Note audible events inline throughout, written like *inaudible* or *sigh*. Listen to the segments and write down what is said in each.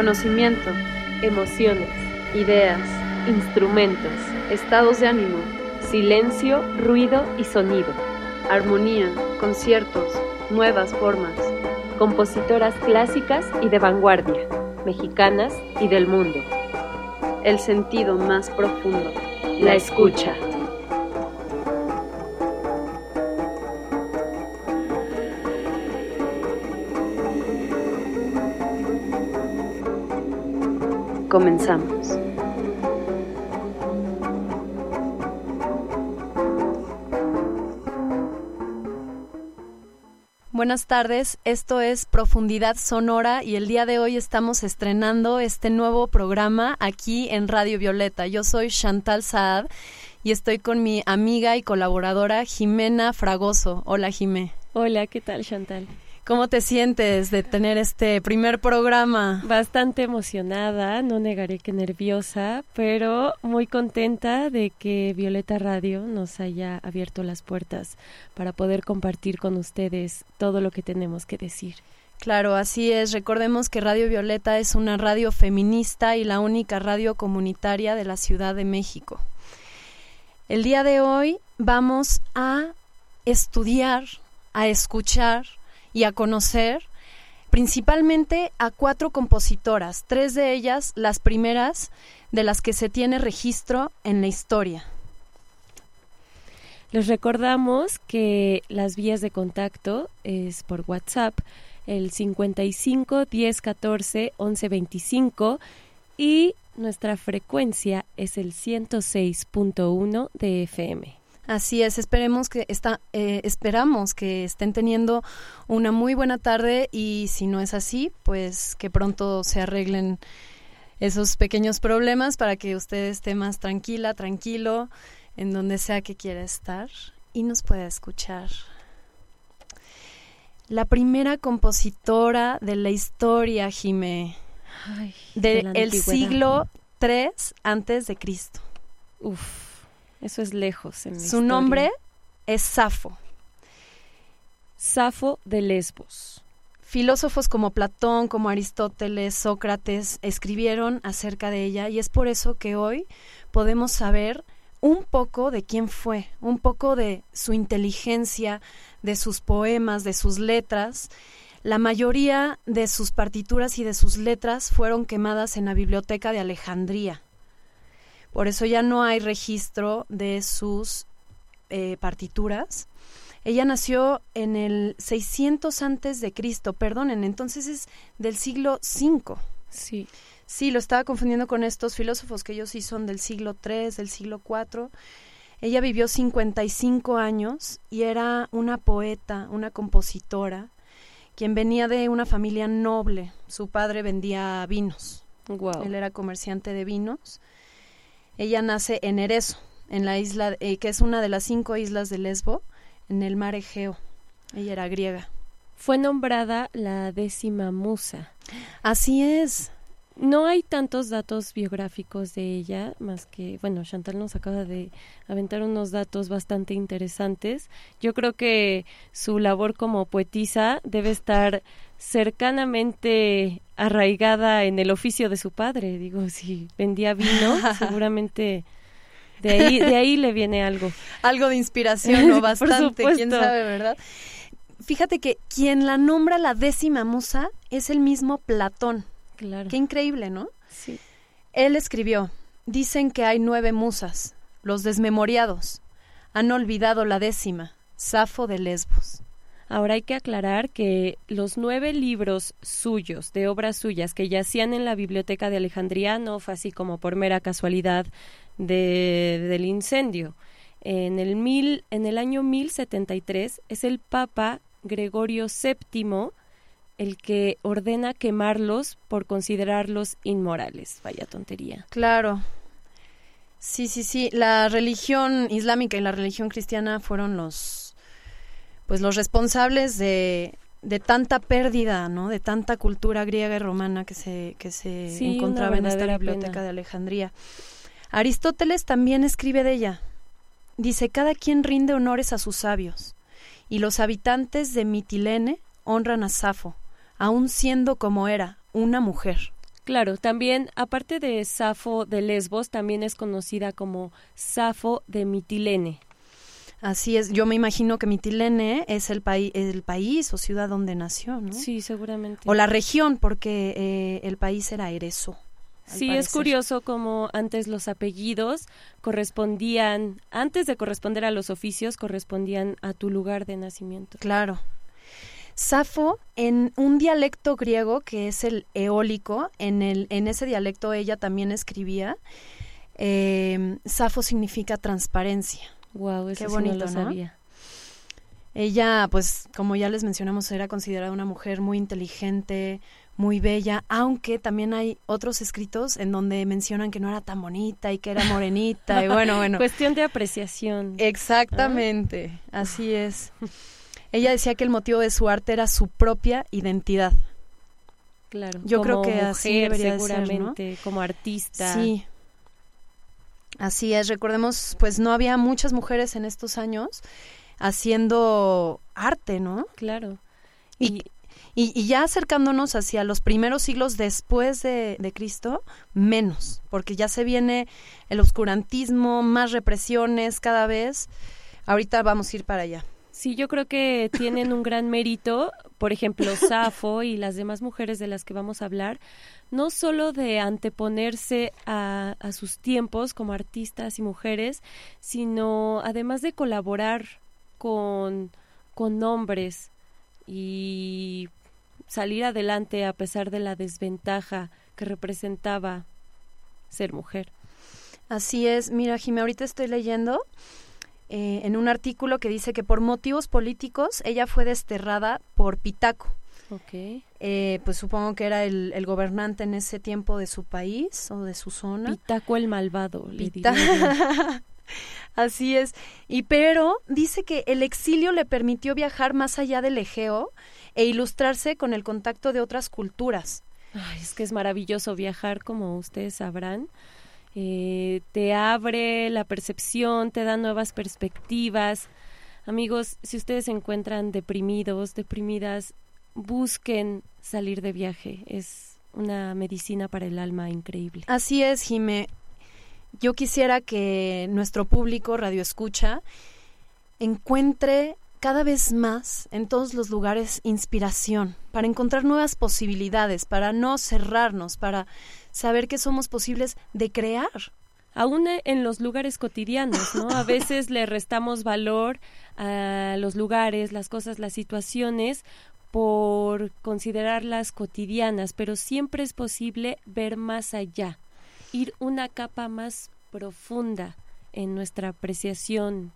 conocimiento, emociones, ideas, instrumentos, estados de ánimo, silencio, ruido y sonido, armonía, conciertos, nuevas formas, compositoras clásicas y de vanguardia, mexicanas y del mundo. El sentido más profundo, la escucha. Comenzamos. Buenas tardes, esto es Profundidad Sonora y el día de hoy estamos estrenando este nuevo programa aquí en Radio Violeta. Yo soy Chantal Saad y estoy con mi amiga y colaboradora Jimena Fragoso. Hola Jimé. Hola, ¿qué tal Chantal? ¿Cómo te sientes de tener este primer programa? Bastante emocionada, no negaré que nerviosa, pero muy contenta de que Violeta Radio nos haya abierto las puertas para poder compartir con ustedes todo lo que tenemos que decir. Claro, así es. Recordemos que Radio Violeta es una radio feminista y la única radio comunitaria de la Ciudad de México. El día de hoy vamos a estudiar, a escuchar, y a conocer principalmente a cuatro compositoras, tres de ellas las primeras de las que se tiene registro en la historia. Les recordamos que las vías de contacto es por WhatsApp el 55 10 14 11 25 y nuestra frecuencia es el 106.1 de FM. Así es, esperemos que está, eh, esperamos que estén teniendo una muy buena tarde y si no es así, pues que pronto se arreglen esos pequeños problemas para que usted esté más tranquila, tranquilo, en donde sea que quiera estar y nos pueda escuchar. La primera compositora de la historia, Jime, del siglo III antes de Cristo. Uf. Eso es lejos. En Su nombre es Safo. Safo de Lesbos. Filósofos como Platón, como Aristóteles, Sócrates escribieron acerca de ella y es por eso que hoy podemos saber un poco de quién fue, un poco de su inteligencia, de sus poemas, de sus letras. La mayoría de sus partituras y de sus letras fueron quemadas en la biblioteca de Alejandría. Por eso ya no hay registro de sus eh, partituras. Ella nació en el 600 antes de Cristo, perdonen, entonces es del siglo V. Sí. Sí, lo estaba confundiendo con estos filósofos que ellos sí son del siglo III, del siglo IV. Ella vivió 55 años y era una poeta, una compositora, quien venía de una familia noble. Su padre vendía vinos. Wow. Él era comerciante de vinos ella nace en Ereso, en la isla, eh, que es una de las cinco islas de Lesbo, en el mar Egeo. Ella era griega. Fue nombrada la décima musa. Así es. No hay tantos datos biográficos de ella, más que, bueno, Chantal nos acaba de aventar unos datos bastante interesantes. Yo creo que su labor como poetisa debe estar cercanamente arraigada en el oficio de su padre. Digo, si vendía vino, *laughs* seguramente de ahí, de ahí le viene algo. *laughs* algo de inspiración o *laughs* bastante, quién sabe, ¿verdad? Fíjate que quien la nombra la décima musa es el mismo Platón. Claro. Qué increíble, ¿no? Sí. Él escribió, dicen que hay nueve musas, los desmemoriados. Han olvidado la décima, Safo de Lesbos. Ahora hay que aclarar que los nueve libros suyos, de obras suyas, que yacían en la biblioteca de Alejandría, no fue así como por mera casualidad de, del incendio. En el, mil, en el año 1073 es el Papa Gregorio VII el que ordena quemarlos por considerarlos inmorales. Vaya tontería. Claro. Sí, sí, sí. La religión islámica y la religión cristiana fueron los pues los responsables de, de tanta pérdida, ¿no? De tanta cultura griega y romana que se, que se encontraba en esta biblioteca de Alejandría. Aristóteles también escribe de ella. Dice, cada quien rinde honores a sus sabios, y los habitantes de Mitilene honran a Safo, aun siendo como era, una mujer. Claro, también, aparte de Safo de Lesbos, también es conocida como Safo de Mitilene. Así es, yo me imagino que Mitilene es el, país el país o ciudad donde nació, ¿no? Sí, seguramente. O la región, porque eh, el país era Ereso. Sí, es curioso como antes los apellidos correspondían, antes de corresponder a los oficios, correspondían a tu lugar de nacimiento. Claro. Safo, en un dialecto griego que es el eólico, en, el, en ese dialecto ella también escribía, eh, Safo significa transparencia. Wow, eso Qué bonito, no lo sabía. Ella, pues, como ya les mencionamos, era considerada una mujer muy inteligente, muy bella, aunque también hay otros escritos en donde mencionan que no era tan bonita y que era morenita y bueno, bueno. *laughs* Cuestión de apreciación. Exactamente, así es. Ella decía que el motivo de su arte era su propia identidad. Claro. Yo creo que así debería seguramente, como artista. Sí. Así es, recordemos, pues no había muchas mujeres en estos años haciendo arte, ¿no? Claro. Y, y, ya acercándonos hacia los primeros siglos después de, de, Cristo, menos, porque ya se viene el oscurantismo, más represiones cada vez. Ahorita vamos a ir para allá. Sí, yo creo que tienen un gran mérito, por ejemplo, Safo y las demás mujeres de las que vamos a hablar, no solo de anteponerse a, a sus tiempos como artistas y mujeres, sino además de colaborar con, con hombres y salir adelante a pesar de la desventaja que representaba ser mujer. Así es, mira, Jimé, ahorita estoy leyendo eh, en un artículo que dice que por motivos políticos ella fue desterrada por Pitaco. Okay. Eh, pues supongo que era el, gobernante en ese tiempo de su país o de su zona. Pitaco el malvado, le *laughs* Así es. Y pero dice que el exilio le permitió viajar más allá del Egeo e ilustrarse con el contacto de otras culturas. es que es maravilloso viajar, como ustedes sabrán. Eh, te abre la percepción, te da nuevas perspectivas. Amigos, si ustedes se encuentran deprimidos, deprimidas, busquen salir de viaje. Es una medicina para el alma increíble. Así es, Jime. Yo quisiera que nuestro público radio escucha encuentre cada vez más en todos los lugares inspiración, para encontrar nuevas posibilidades, para no cerrarnos, para saber que somos posibles de crear. Aún en los lugares cotidianos, ¿no? A veces le restamos valor a los lugares, las cosas, las situaciones por considerarlas cotidianas, pero siempre es posible ver más allá, ir una capa más profunda en nuestra apreciación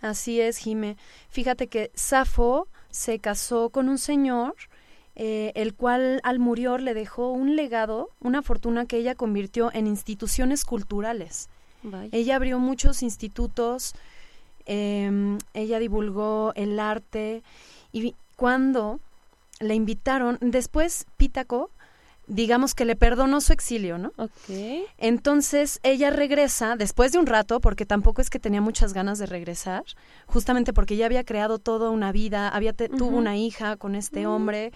Así es, Jime. Fíjate que Safo se casó con un señor, eh, el cual al murió le dejó un legado, una fortuna que ella convirtió en instituciones culturales. Ella abrió muchos institutos, em, ella divulgó el arte y cuando le invitaron, después Pítaco digamos que le perdonó su exilio, ¿no? Ok. Entonces ella regresa después de un rato, porque tampoco es que tenía muchas ganas de regresar, justamente porque ya había creado toda una vida, había tuvo una hija con este hombre.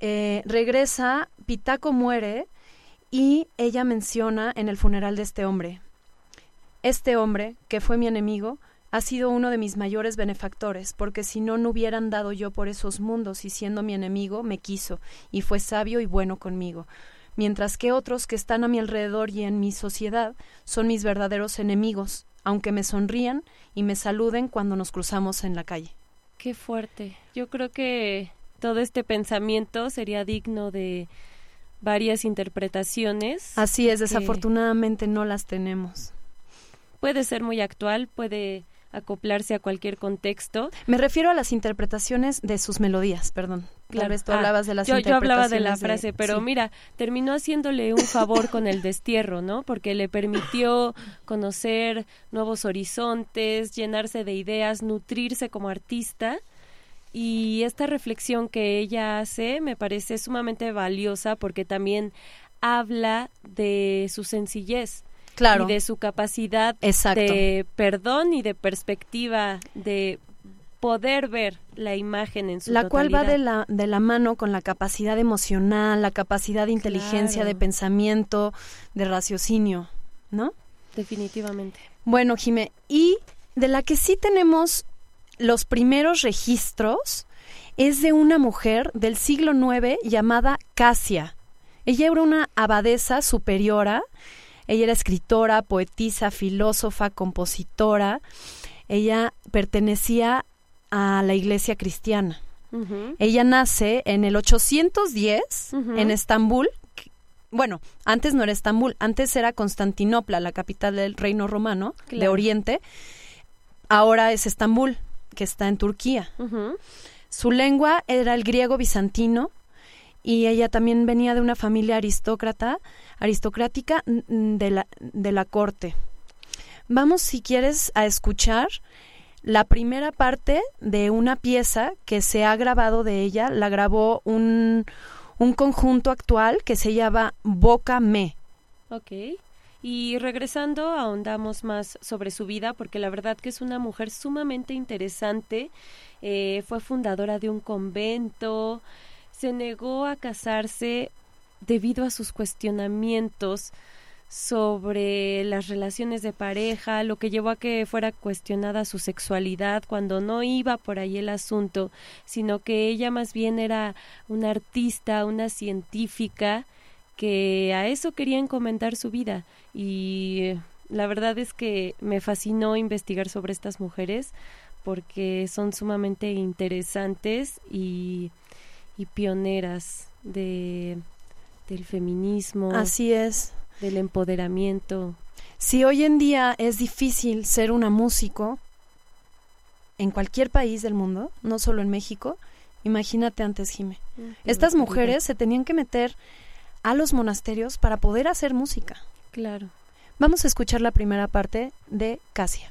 Eh, regresa, Pitaco muere y ella menciona en el funeral de este hombre, este hombre que fue mi enemigo, ha sido uno de mis mayores benefactores, porque si no, no hubieran dado yo por esos mundos y siendo mi enemigo, me quiso y fue sabio y bueno conmigo, mientras que otros que están a mi alrededor y en mi sociedad son mis verdaderos enemigos, aunque me sonrían y me saluden cuando nos cruzamos en la calle. Qué fuerte. Yo creo que todo este pensamiento sería digno de varias interpretaciones. Así es, desafortunadamente no las tenemos. Puede ser muy actual, puede acoplarse a cualquier contexto. Me refiero a las interpretaciones de sus melodías, perdón. Claro, tú ah, hablabas de las yo, yo hablaba de la frase, pero mira, terminó haciéndole un favor con el destierro, ¿no? Porque le permitió conocer nuevos horizontes, llenarse de ideas, nutrirse como artista. Y esta reflexión que ella hace me parece sumamente valiosa porque también habla de su sencillez y de su capacidad de perdón y de perspectiva de poder ver la imagen en su la cual va de la de la mano con la capacidad emocional, la capacidad de inteligencia, de pensamiento, de raciocinio, ¿no? Definitivamente. Bueno, Jimé, y de la que sí tenemos los primeros registros es de una mujer del siglo IX llamada Casia. Ella era una abadesa superiora, ella era escritora, poetisa, filósofa, compositora. Ella pertenecía a la iglesia cristiana. Ella nace en el 810 en Estambul. Bueno, antes no era Estambul, antes era Constantinopla, la capital del reino romano de Oriente. Ahora es Estambul, que está en Turquía. Su lengua era el griego bizantino y ella también venía de una familia aristócrata, aristocrática de la, de la corte. Vamos, si quieres, a escuchar la primera parte de una pieza que se ha grabado de ella. La grabó un, un conjunto actual que se llama Boca Me. Ok. Y regresando, ahondamos más sobre su vida, porque la verdad que es una mujer sumamente interesante. Eh, fue fundadora de un convento, se negó a casarse debido a sus cuestionamientos sobre las relaciones de pareja, lo que llevó a que fuera cuestionada su sexualidad cuando no iba por ahí el asunto, sino que ella más bien era una artista, una científica que a eso quería comentar su vida. Y la verdad es que me fascinó investigar sobre estas mujeres porque son sumamente interesantes y, y pioneras de del feminismo. Así es. Del empoderamiento. Si hoy en día es difícil ser una músico en cualquier país del mundo, no solo en México, imagínate antes, Jime. Mm, Estas mujeres se tenían que meter a los monasterios para poder hacer música. Claro. Vamos a escuchar la primera parte de Casia.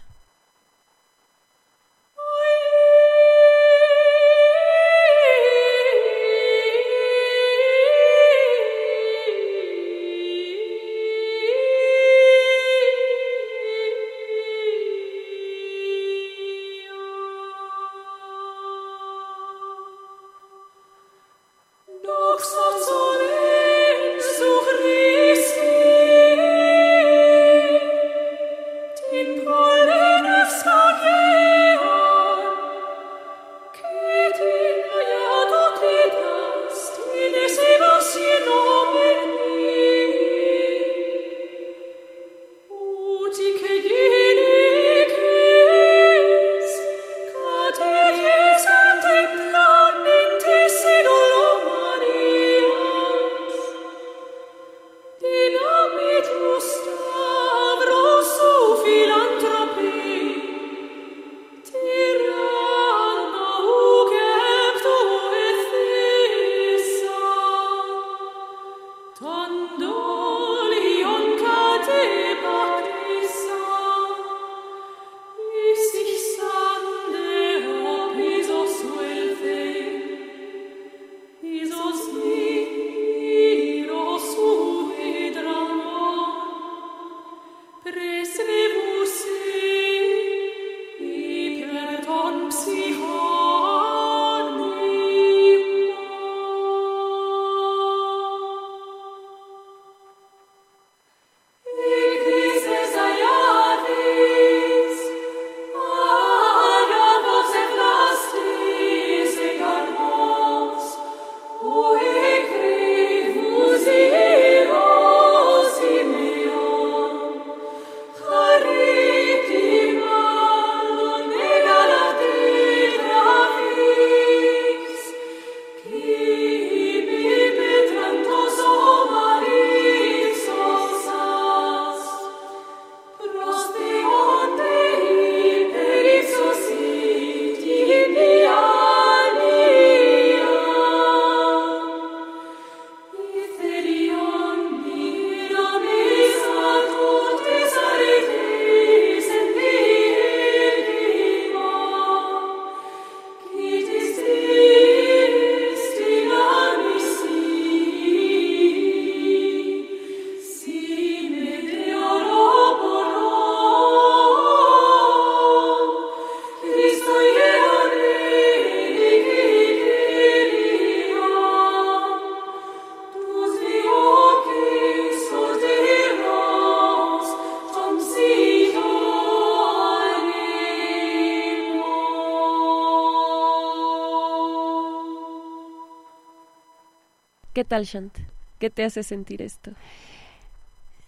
¿Qué tal, Shant? ¿Qué te hace sentir esto?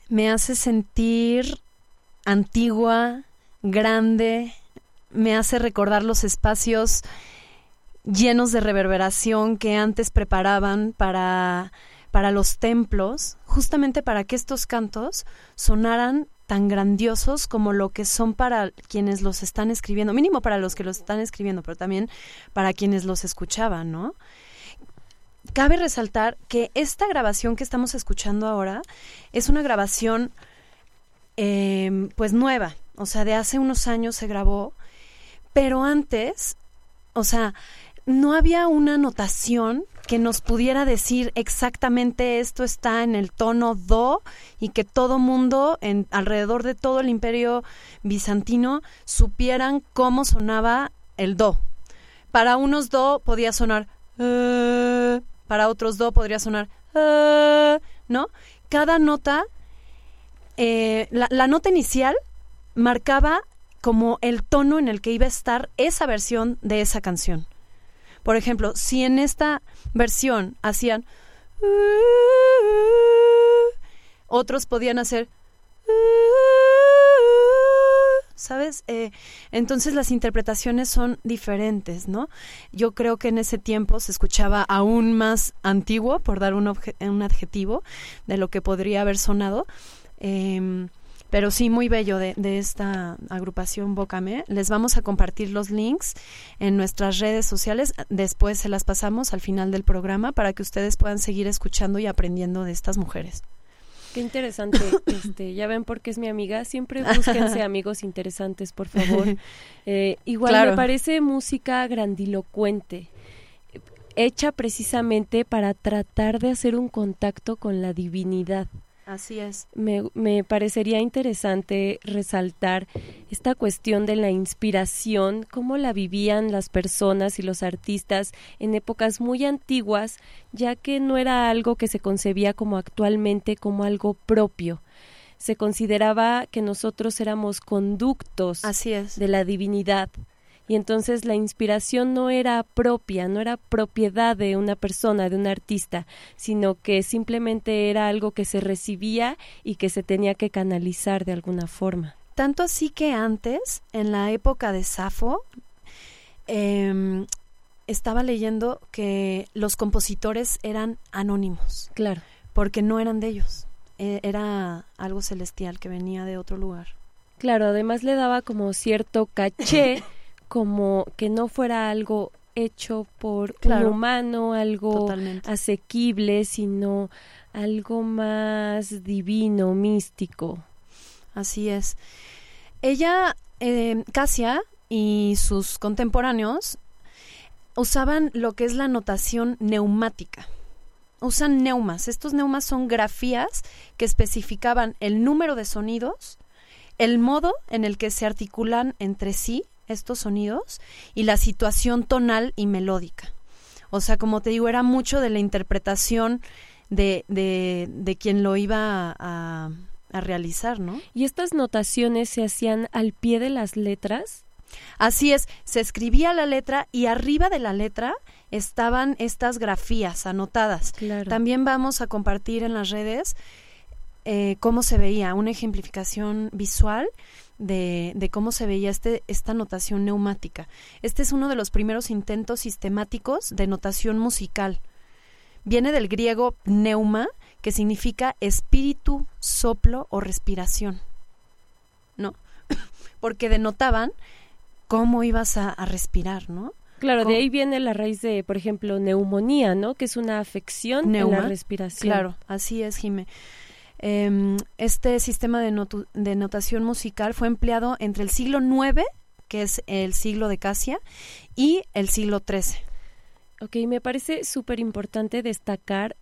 Me hace sentir antigua, grande, me hace recordar los espacios llenos de reverberación que antes preparaban para, para los templos, justamente para que estos cantos sonaran tan grandiosos como lo que son para quienes los están escribiendo, mínimo para los que los están escribiendo, pero también para quienes los escuchaban, ¿no? Cabe resaltar que esta grabación que estamos escuchando ahora es una grabación em, pues nueva, o sea, de hace unos años se grabó, pero antes, o sea, no había una notación que nos pudiera decir exactamente esto está en el tono do y que todo mundo en alrededor de todo el imperio bizantino supieran cómo sonaba el do. Para unos do podía sonar eh", para otros do podría sonar eh", ¿no? Cada nota eh, la, la nota inicial marcaba como el tono en el que iba a estar esa versión de esa canción. Por ejemplo, si en esta versión hacían otros podían hacer ¿sabes? Eh, entonces las interpretaciones son diferentes, ¿no? Yo creo que en ese tiempo se escuchaba aún más antiguo, por dar un, un adjetivo, de lo que podría haber sonado. Eh, pero sí, muy bello de, esta agrupación Bócame. Les vamos a compartir los links en nuestras redes sociales. Después se las pasamos al final del programa para que ustedes puedan seguir escuchando y aprendiendo de estas mujeres. Qué interesante. Este, ya ven por qué es mi amiga. Siempre búsquense *laughs* amigos interesantes, por favor. Eh, igual me parece música grandilocuente, hecha precisamente para tratar de hacer un contacto con la divinidad. Así es. Me, me, parecería interesante resaltar esta cuestión de la inspiración, cómo la vivían las personas y los artistas en épocas muy antiguas, ya que no era algo que se concebía como actualmente como algo propio. Se consideraba que nosotros éramos conductos Así es. de la divinidad y entonces la inspiración no era propia, no era propiedad de una persona, de un artista, sino que simplemente era algo que se recibía y que se tenía que canalizar de alguna forma. Tanto así que antes, en la época de Safo, em, estaba leyendo que los compositores eran anónimos. Claro. Porque no eran de ellos. E, era algo celestial que venía de otro lugar. Claro, además le daba como cierto caché *laughs* como que no fuera algo hecho por un humano, algo asequible, sino algo más divino, místico. Así es. Ella, eh, Casia y sus contemporáneos usaban lo que es la notación neumática. Usan neumas. Estos neumas son grafías que especificaban el número de sonidos, el modo en el que se articulan entre sí estos sonidos y la situación tonal y melódica. O sea, como te digo, era mucho de la interpretación de, de, quien lo iba a, a, realizar, ¿no? ¿Y estas notaciones se hacían al pie de las letras? Así es, se escribía la letra y arriba de la letra estaban estas grafías anotadas. También vamos a compartir en las redes eh, cómo se veía, una ejemplificación visual de, cómo se veía este, esta notación neumática. Este es uno de los primeros intentos sistemáticos de notación musical. Viene del griego neuma, que significa espíritu, soplo o respiración. ¿No? *coughs* Porque denotaban cómo ibas a, respirar, ¿no? Claro, de ahí viene la raíz de, por ejemplo, neumonía, ¿no? Que es una afección en la respiración. Claro, así es, Jime. Em, este sistema de, de, notación musical fue empleado entre el siglo IX, que es el siglo de Casia, y el siglo XIII. Ok, me parece súper importante destacar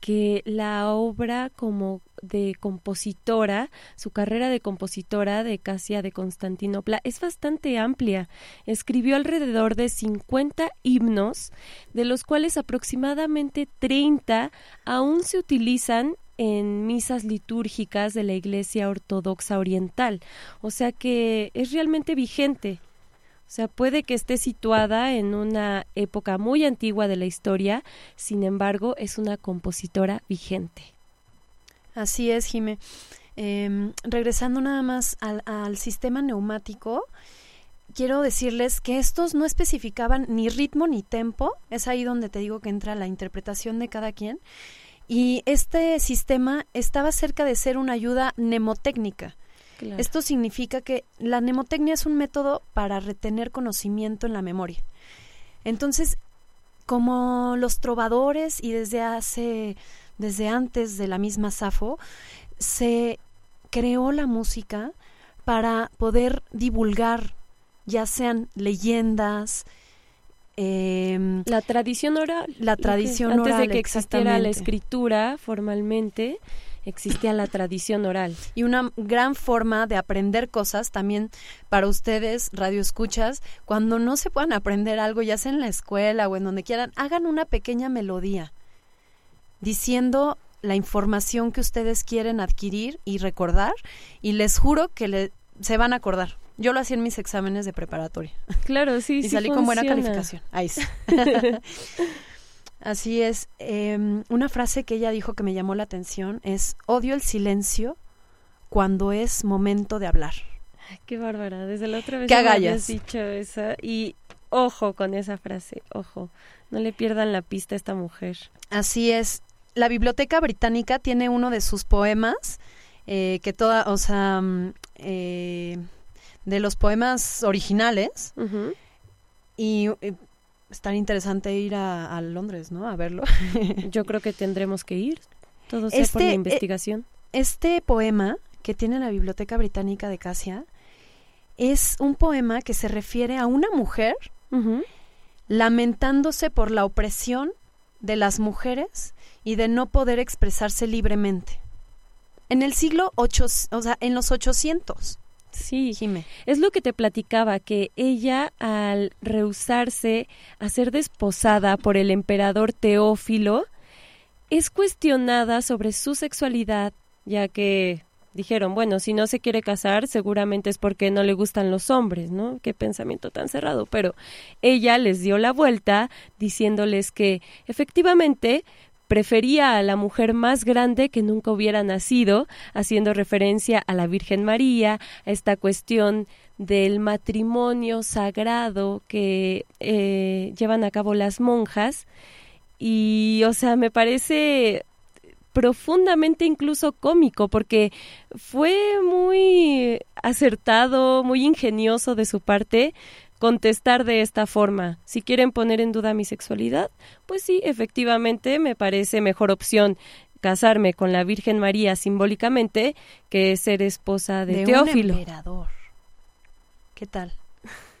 que la obra como de compositora, su carrera de compositora de Casia de Constantinopla es bastante amplia. Escribió alrededor de 50 himnos, de los cuales aproximadamente 30 aún se utilizan en misas litúrgicas de la Iglesia Ortodoxa Oriental. O sea que es realmente vigente. O sea, puede que esté situada en una época muy antigua de la historia, sin embargo, es una compositora vigente. Así es, Jime. Em, regresando nada más al, al sistema neumático, quiero decirles que estos no especificaban ni ritmo ni tempo, es ahí donde te digo que entra la interpretación de cada quien, y este sistema estaba cerca de ser una ayuda mnemotécnica. Esto significa que la mnemotecnia es un método para retener conocimiento en la memoria. Entonces, como los trovadores y desde hace, desde antes de la misma Safo, se creó la música para poder divulgar ya sean leyendas, eh, la tradición oral. La tradición oral. Antes de que existiera la escritura formalmente, existía la tradición oral. Y una gran forma de aprender cosas también para ustedes, radioescuchas, cuando no se puedan aprender algo, ya sea en la escuela o en donde quieran, hagan una pequeña melodía diciendo la información que ustedes quieren adquirir y recordar y les juro que le, se van a acordar. Yo lo hacía en mis exámenes de preparatoria. Claro, sí, *laughs* y salí con buena calificación. Ahí sí. *laughs* *laughs* Así es. Em, una frase que ella dijo que me llamó la atención es, odio el silencio cuando es momento de hablar. qué bárbara. Desde la otra vez que habías dicho esa. Y ojo con esa frase, ojo. No le pierdan la pista a esta mujer. Así es. La Biblioteca Británica tiene uno de sus poemas eh, que toda, o sea, mm, eh, de los poemas originales. Y eh, es tan interesante ir a, Londres, ¿no? A verlo. *laughs* Yo creo que tendremos que ir. Todo sea por la este, investigación. este poema que tiene la Biblioteca Británica de Casia es un poema que se refiere a una mujer lamentándose por la opresión de las mujeres y de no poder expresarse libremente. En el siglo ocho, o sea, en los 800. Sí, Jime. Es lo que te platicaba, que ella al rehusarse a ser desposada por el emperador Teófilo, es cuestionada sobre su sexualidad, ya que dijeron, bueno, si no se quiere casar, seguramente es porque no le gustan los hombres, ¿no? Qué pensamiento tan cerrado. Pero ella les dio la vuelta diciéndoles que efectivamente prefería a la mujer más grande que nunca hubiera nacido, haciendo referencia a la Virgen María, a esta cuestión del matrimonio sagrado que eh, llevan a cabo las monjas. Y, o sea, me parece profundamente incluso cómico porque fue muy acertado, muy ingenioso de su parte contestar de esta forma. Si quieren poner en duda mi sexualidad, pues sí, efectivamente me parece mejor opción casarme con la Virgen María simbólicamente que ser esposa de, Teófilo. Un emperador. ¿Qué tal?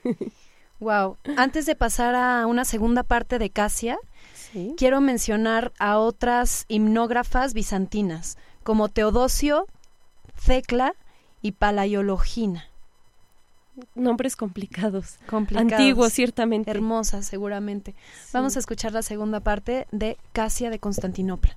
*laughs* wow. Antes de pasar a una segunda parte de Casia, quiero mencionar a otras himnógrafas bizantinas, como Teodosio, Cecla y Palaiologina nombres complicados. Complicados. Antiguos, ciertamente. Hermosas, seguramente. Vamos a escuchar la segunda parte de Casia de Constantinopla.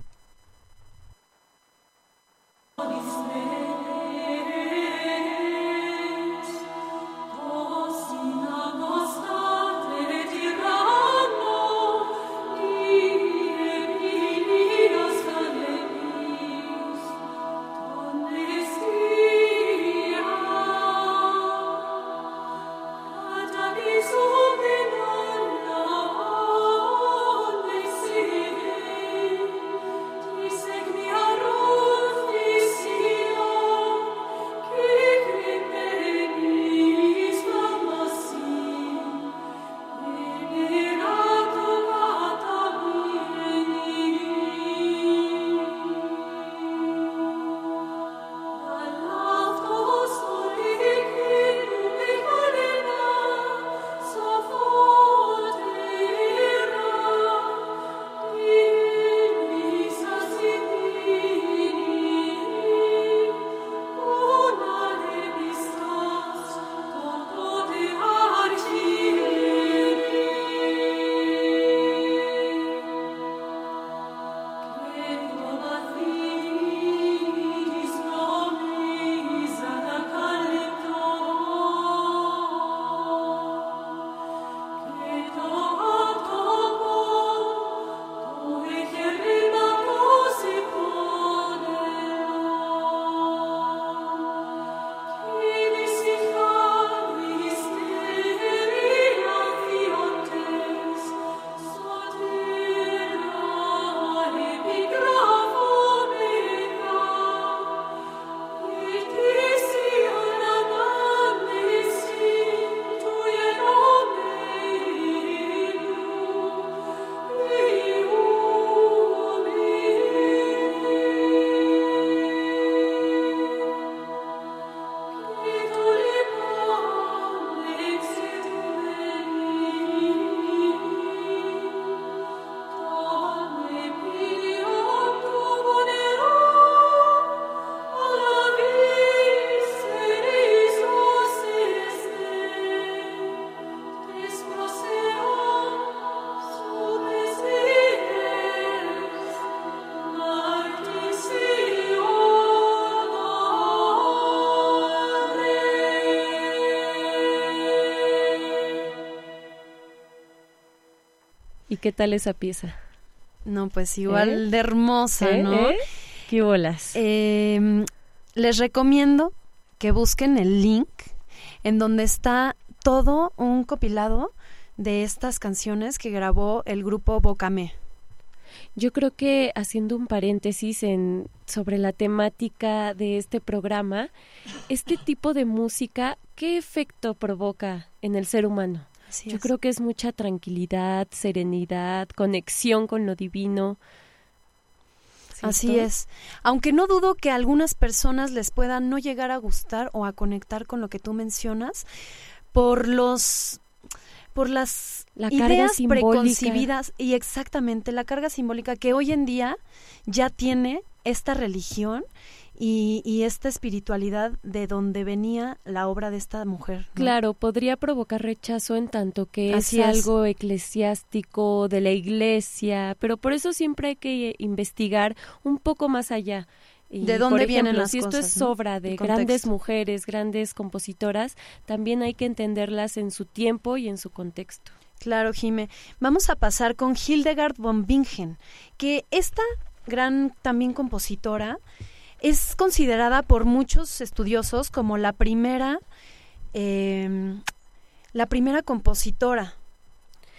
Qué tal esa pieza? No, pues igual ¿Eh? de hermosa, ¿Eh? ¿no? ¿Eh? ¿Qué bolas? Em, les recomiendo que busquen el link en donde está todo un copilado de estas canciones que grabó el grupo Bocame. Yo creo que haciendo un paréntesis en sobre la temática de este programa, este tipo de música, ¿qué efecto provoca en el ser humano? Yo creo que es mucha tranquilidad, serenidad, conexión con lo divino. Así es. Aunque no dudo que a algunas personas les pueda no llegar a gustar o a conectar con lo que tú mencionas por los por las ideas preconcebidas y exactamente la carga simbólica que hoy en día ya tiene esta religión y, esta espiritualidad de donde venía la obra de esta mujer. Claro, podría provocar rechazo en tanto que es, algo eclesiástico de la iglesia, pero por eso siempre hay que investigar un poco más allá. ¿De dónde vienen las si esto es sobra de grandes mujeres, grandes compositoras, también hay que entenderlas en su tiempo y en su contexto. Claro, Jime. Vamos a pasar con Hildegard von Bingen, que esta gran también compositora es considerada por muchos estudiosos como la primera, em, la primera compositora.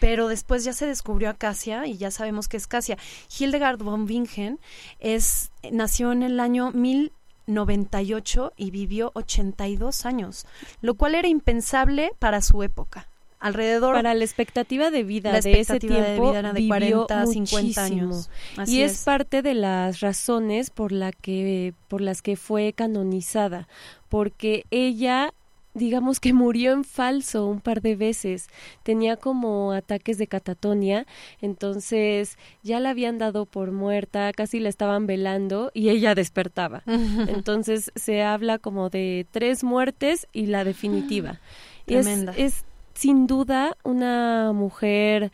Pero después ya se descubrió a Cassia y ya sabemos que es Cassia. Hildegard von Bingen es, nació en el año 1098 y vivió 82 años, lo cual era impensable para su época alrededor para la expectativa de vida de ese tiempo de, de 40 50 años y es, parte de las razones por la que por las que fue canonizada porque ella digamos que murió en falso un par de veces. Tenía como ataques de catatonia, entonces ya la habían dado por muerta, casi la estaban velando y ella despertaba. *laughs* Entonces se habla como de tres muertes y la definitiva. Tremenda. es sin duda una mujer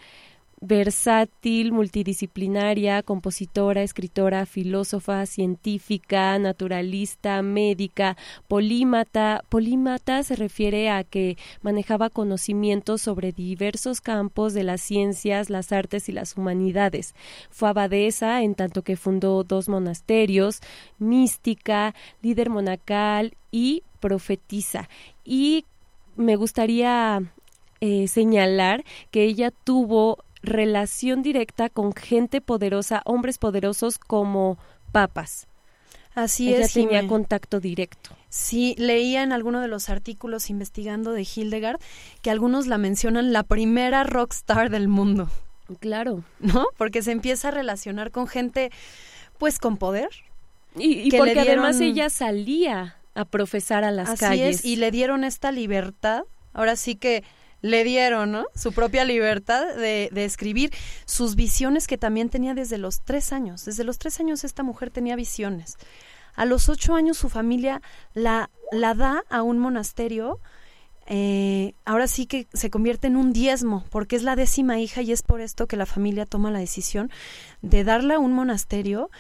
versátil, multidisciplinaria, compositora, escritora, filósofa, científica, naturalista, médica, polímata. Polímata se refiere a que manejaba conocimientos sobre diversos campos de las ciencias, las artes y las humanidades. Fue abadesa en tanto que fundó dos monasterios, mística, líder monacal y profetiza. Y me gustaría eh, señalar que ella tuvo relación directa con gente poderosa, hombres poderosos como papas. Así ella es. tenía contacto directo. Sí, leía en alguno de los artículos investigando de Hildegard que algunos la mencionan la primera rockstar del mundo. Claro. ¿No? Porque se empieza a relacionar con gente, pues, con poder. Y, porque además ella salía a profesar a las Así calles. Es, y le dieron esta libertad. Ahora sí que le dieron ¿no? su propia libertad de, escribir sus visiones que también tenía desde los tres años. Desde los tres años esta mujer tenía visiones. A los ocho años su familia la, la da a un monasterio. Eh, ahora sí que se convierte en un diezmo, porque es la décima hija y es por esto que la familia toma la decisión de darla a un monasterio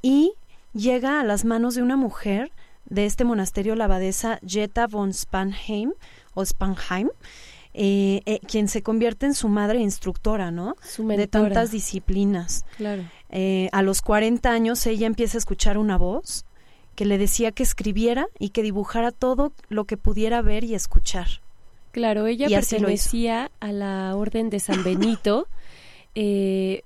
y llega a las manos de una mujer de este monasterio, la abadesa Jetta von Spanheim o Spanheim, eh, eh, quien se convierte en su madre instructora, ¿no? de tantas disciplinas. Claro. Eh, a los 40 años ella empieza a escuchar una voz que le decía que escribiera y que dibujara todo lo que pudiera ver y escuchar. Claro, ella pertenecía a la orden de San Benito. *laughs*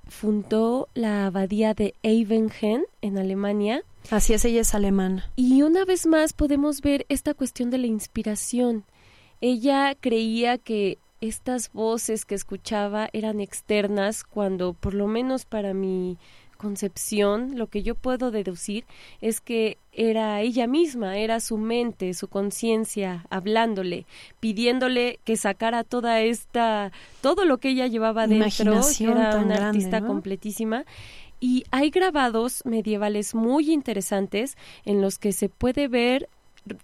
fundó la abadía de Evengen en Alemania. Así es, ella es alemana. Y una vez más podemos ver esta cuestión de la inspiración ella creía que estas voces que escuchaba eran externas cuando, por lo menos para mi concepción, lo que yo puedo deducir es que era ella misma, era su mente, su conciencia hablándole, pidiéndole que sacara toda esta, todo lo que ella llevaba dentro, que era una artista completísima. Y hay grabados medievales muy interesantes en los que se puede ver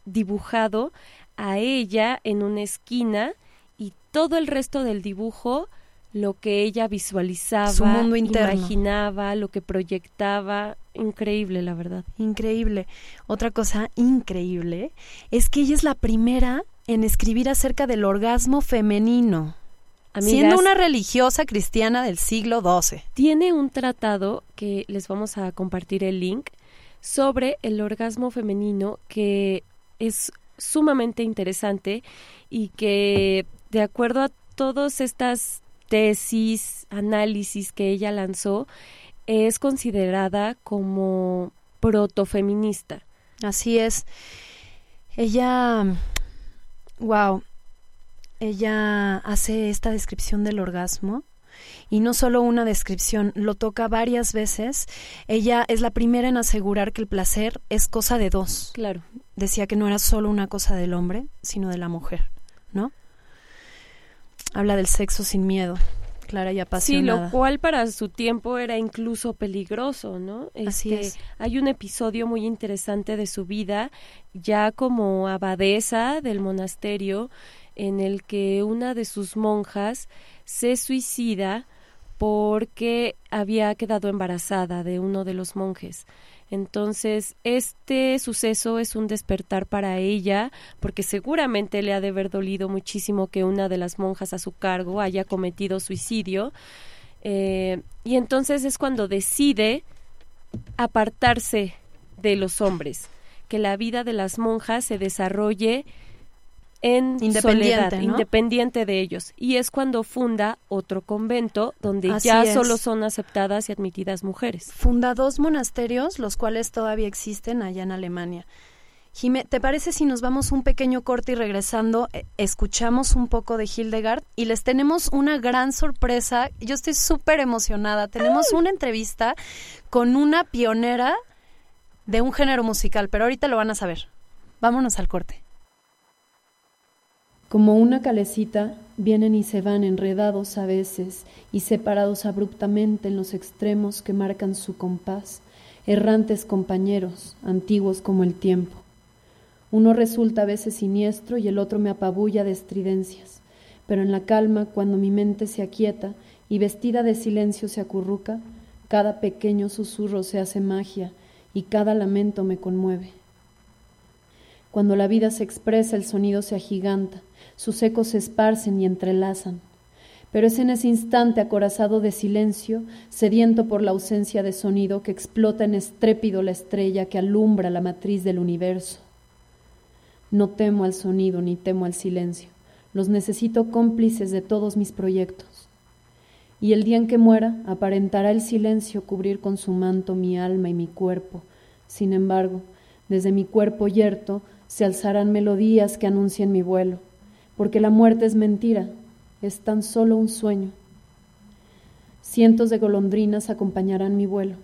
dibujado a ella en una esquina y todo el resto del dibujo lo que ella visualizaba, Su mundo interno. imaginaba, lo que proyectaba, increíble, la verdad. Increíble. Otra cosa increíble es que ella es la primera en escribir acerca del orgasmo femenino. siendo una religiosa cristiana del siglo XII. Tiene un tratado que les vamos a compartir el link sobre el orgasmo femenino que es sumamente interesante y que de acuerdo a todas estas tesis, análisis que ella lanzó, es considerada como protofeminista. Así es. Ella, wow, ella hace esta descripción del orgasmo y no solo una descripción, lo toca varias veces. Ella es la primera en asegurar que el placer es cosa de dos. Claro. Decía que no era solo una cosa del hombre, sino de la mujer, ¿no? Habla del sexo sin miedo, clara y apasionada. Sí, lo cual para su tiempo era incluso peligroso, ¿no? Así este, es. Hay un episodio muy interesante de su vida, ya como abadesa del monasterio, en el que una de sus monjas se suicida porque había quedado embarazada de uno de los monjes. Entonces, este suceso es un despertar para ella, porque seguramente le ha de haber dolido muchísimo que una de las monjas a su cargo haya cometido suicidio. Eh, y entonces es cuando decide apartarse de los hombres, que la vida de las monjas se desarrolle en independiente, independiente de ellos. Y es cuando funda otro convento donde ya solo son aceptadas y admitidas mujeres. Funda dos monasterios, los cuales todavía existen allá en Alemania. Jime, ¿te parece si nos vamos un pequeño corte y regresando eh, escuchamos un poco de Hildegard? Y les tenemos una gran sorpresa. Yo estoy súper emocionada. Tenemos una entrevista con una pionera de un género musical, pero ahorita lo van a saber. Vámonos al corte. Como una calecita, vienen y se van enredados a veces y separados abruptamente en los extremos que marcan su compás, errantes compañeros, antiguos como el tiempo. Uno resulta a veces siniestro y el otro me apabulla de estridencias, pero en la calma, cuando mi mente se aquieta y vestida de silencio se acurruca, cada pequeño susurro se hace magia y cada lamento me conmueve. Cuando la vida se expresa, el sonido se agiganta, sus ecos se esparcen y entrelazan. Pero es en ese instante acorazado de silencio, sediento por la ausencia de sonido, que explota en estrépido la estrella que alumbra la matriz del universo. No temo al sonido ni temo al silencio, los necesito cómplices de todos mis proyectos. Y el día en que muera, aparentará el silencio cubrir con su manto mi alma y mi cuerpo. Sin embargo, desde mi cuerpo yerto se alzarán melodías que anuncien mi vuelo porque la muerte es mentira, es tan solo un sueño. Cientos de golondrinas acompañarán mi vuelo,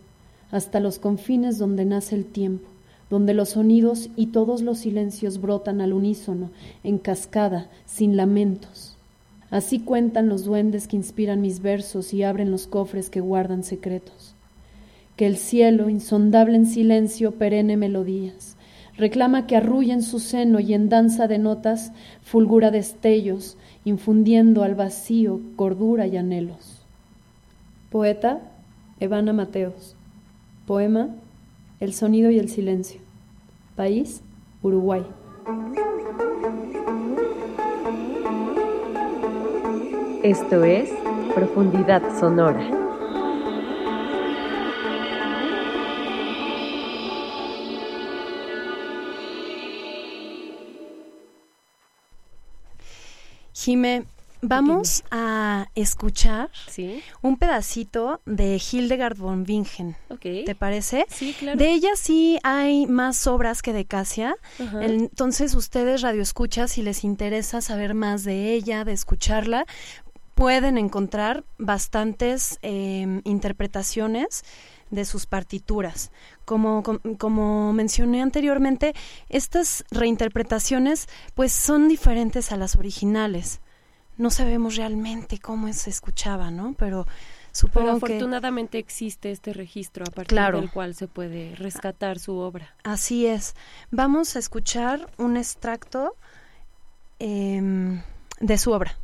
hasta los confines donde nace el tiempo, donde los sonidos y todos los silencios brotan al unísono, en cascada, sin lamentos. Así cuentan los duendes que inspiran mis versos y abren los cofres que guardan secretos. Que el cielo, insondable en silencio, perenne melodías, reclama que arrulla en su seno y en danza de notas fulgura destellos, infundiendo al vacío cordura y anhelos. Poeta Evana Mateos. Poema El sonido y el silencio. País Uruguay. Esto es Profundidad Sonora. Jime, vamos a escuchar un pedacito de Hildegard von Bingen. ¿Te parece? Sí, claro. De ella sí hay más obras que de Casia. Entonces, ustedes, Radio Escucha, si les interesa saber más de ella, de escucharla, pueden encontrar bastantes em, interpretaciones de sus partituras. Como, como, mencioné anteriormente, estas reinterpretaciones pues son diferentes a las originales. No sabemos realmente cómo se escuchaba, ¿no? Pero supongo Pero afortunadamente existe este registro a partir del cual se puede rescatar su obra. Así es. Vamos a escuchar un extracto em, de su obra.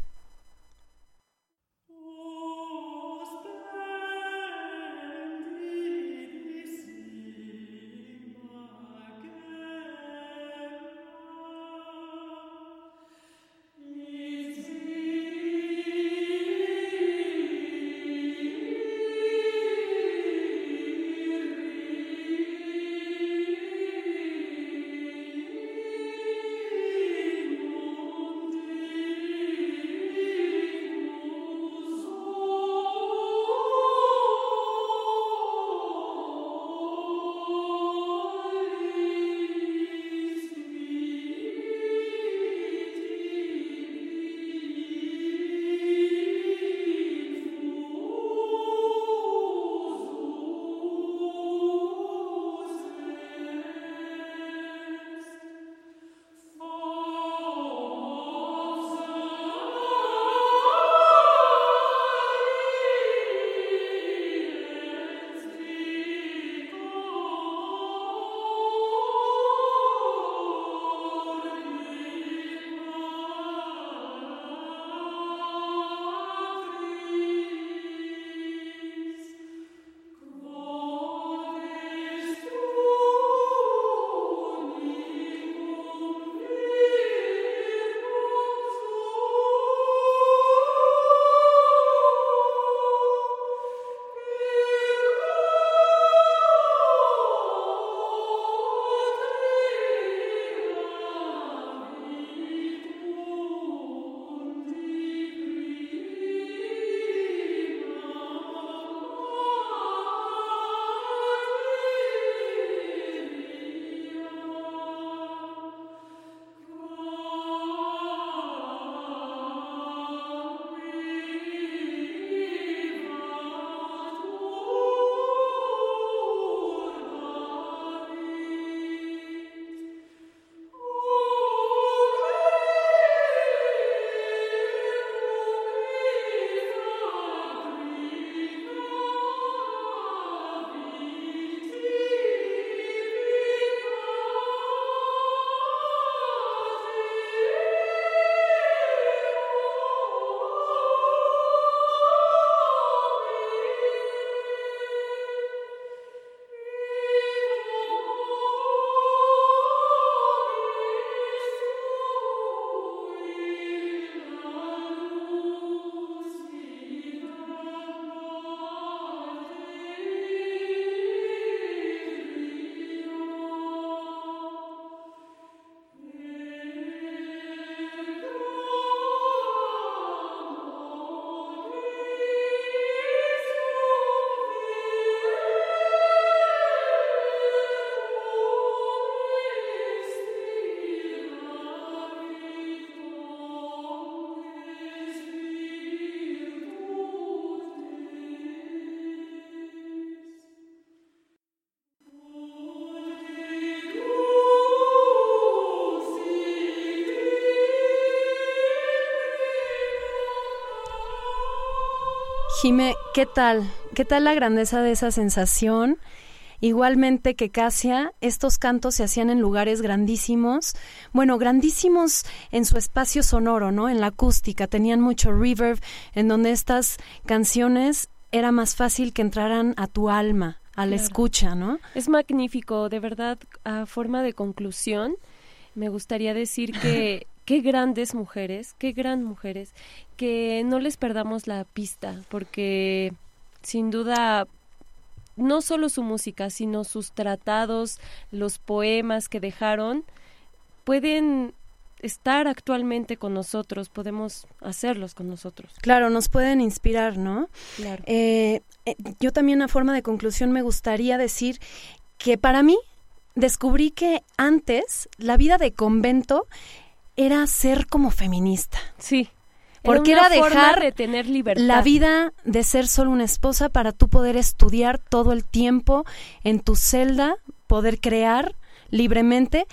Jime, ¿qué tal? ¿Qué tal la grandeza de esa sensación? Igualmente que Casia, estos cantos se hacían en lugares grandísimos, bueno, grandísimos en su espacio sonoro, ¿no? En la acústica, tenían mucho reverb, en donde estas canciones era más fácil que entraran a tu alma, a la escucha, ¿no? Es magnífico, de verdad, a forma de conclusión, me gustaría decir que *laughs* qué grandes mujeres, qué gran mujeres, que no les perdamos la pista, porque sin duda no solo su música, sino sus tratados, los poemas que dejaron, pueden estar actualmente con nosotros, podemos hacerlos con nosotros. Claro, nos pueden inspirar, ¿no? Claro. Eh, eh, yo también a forma de conclusión me gustaría decir que para mí descubrí que antes la vida de convento era ser como feminista. Sí. Porque era, era, dejar de tener libertad. la vida de ser solo una esposa para tú poder estudiar todo el tiempo en tu celda, poder crear libremente,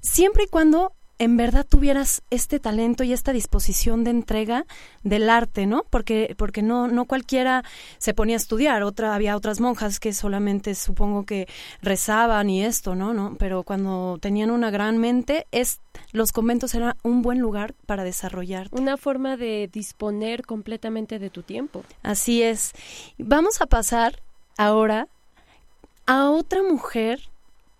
siempre y cuando en verdad tuvieras este talento y esta disposición de entrega del arte, ¿no? Porque, porque no, no cualquiera se ponía a estudiar, otra, había otras monjas que solamente supongo que rezaban y esto, ¿no? ¿no? Pero cuando tenían una gran mente, es, los conventos eran un buen lugar para desarrollar. Una forma de disponer completamente de tu tiempo. Así es. Vamos a pasar ahora a otra mujer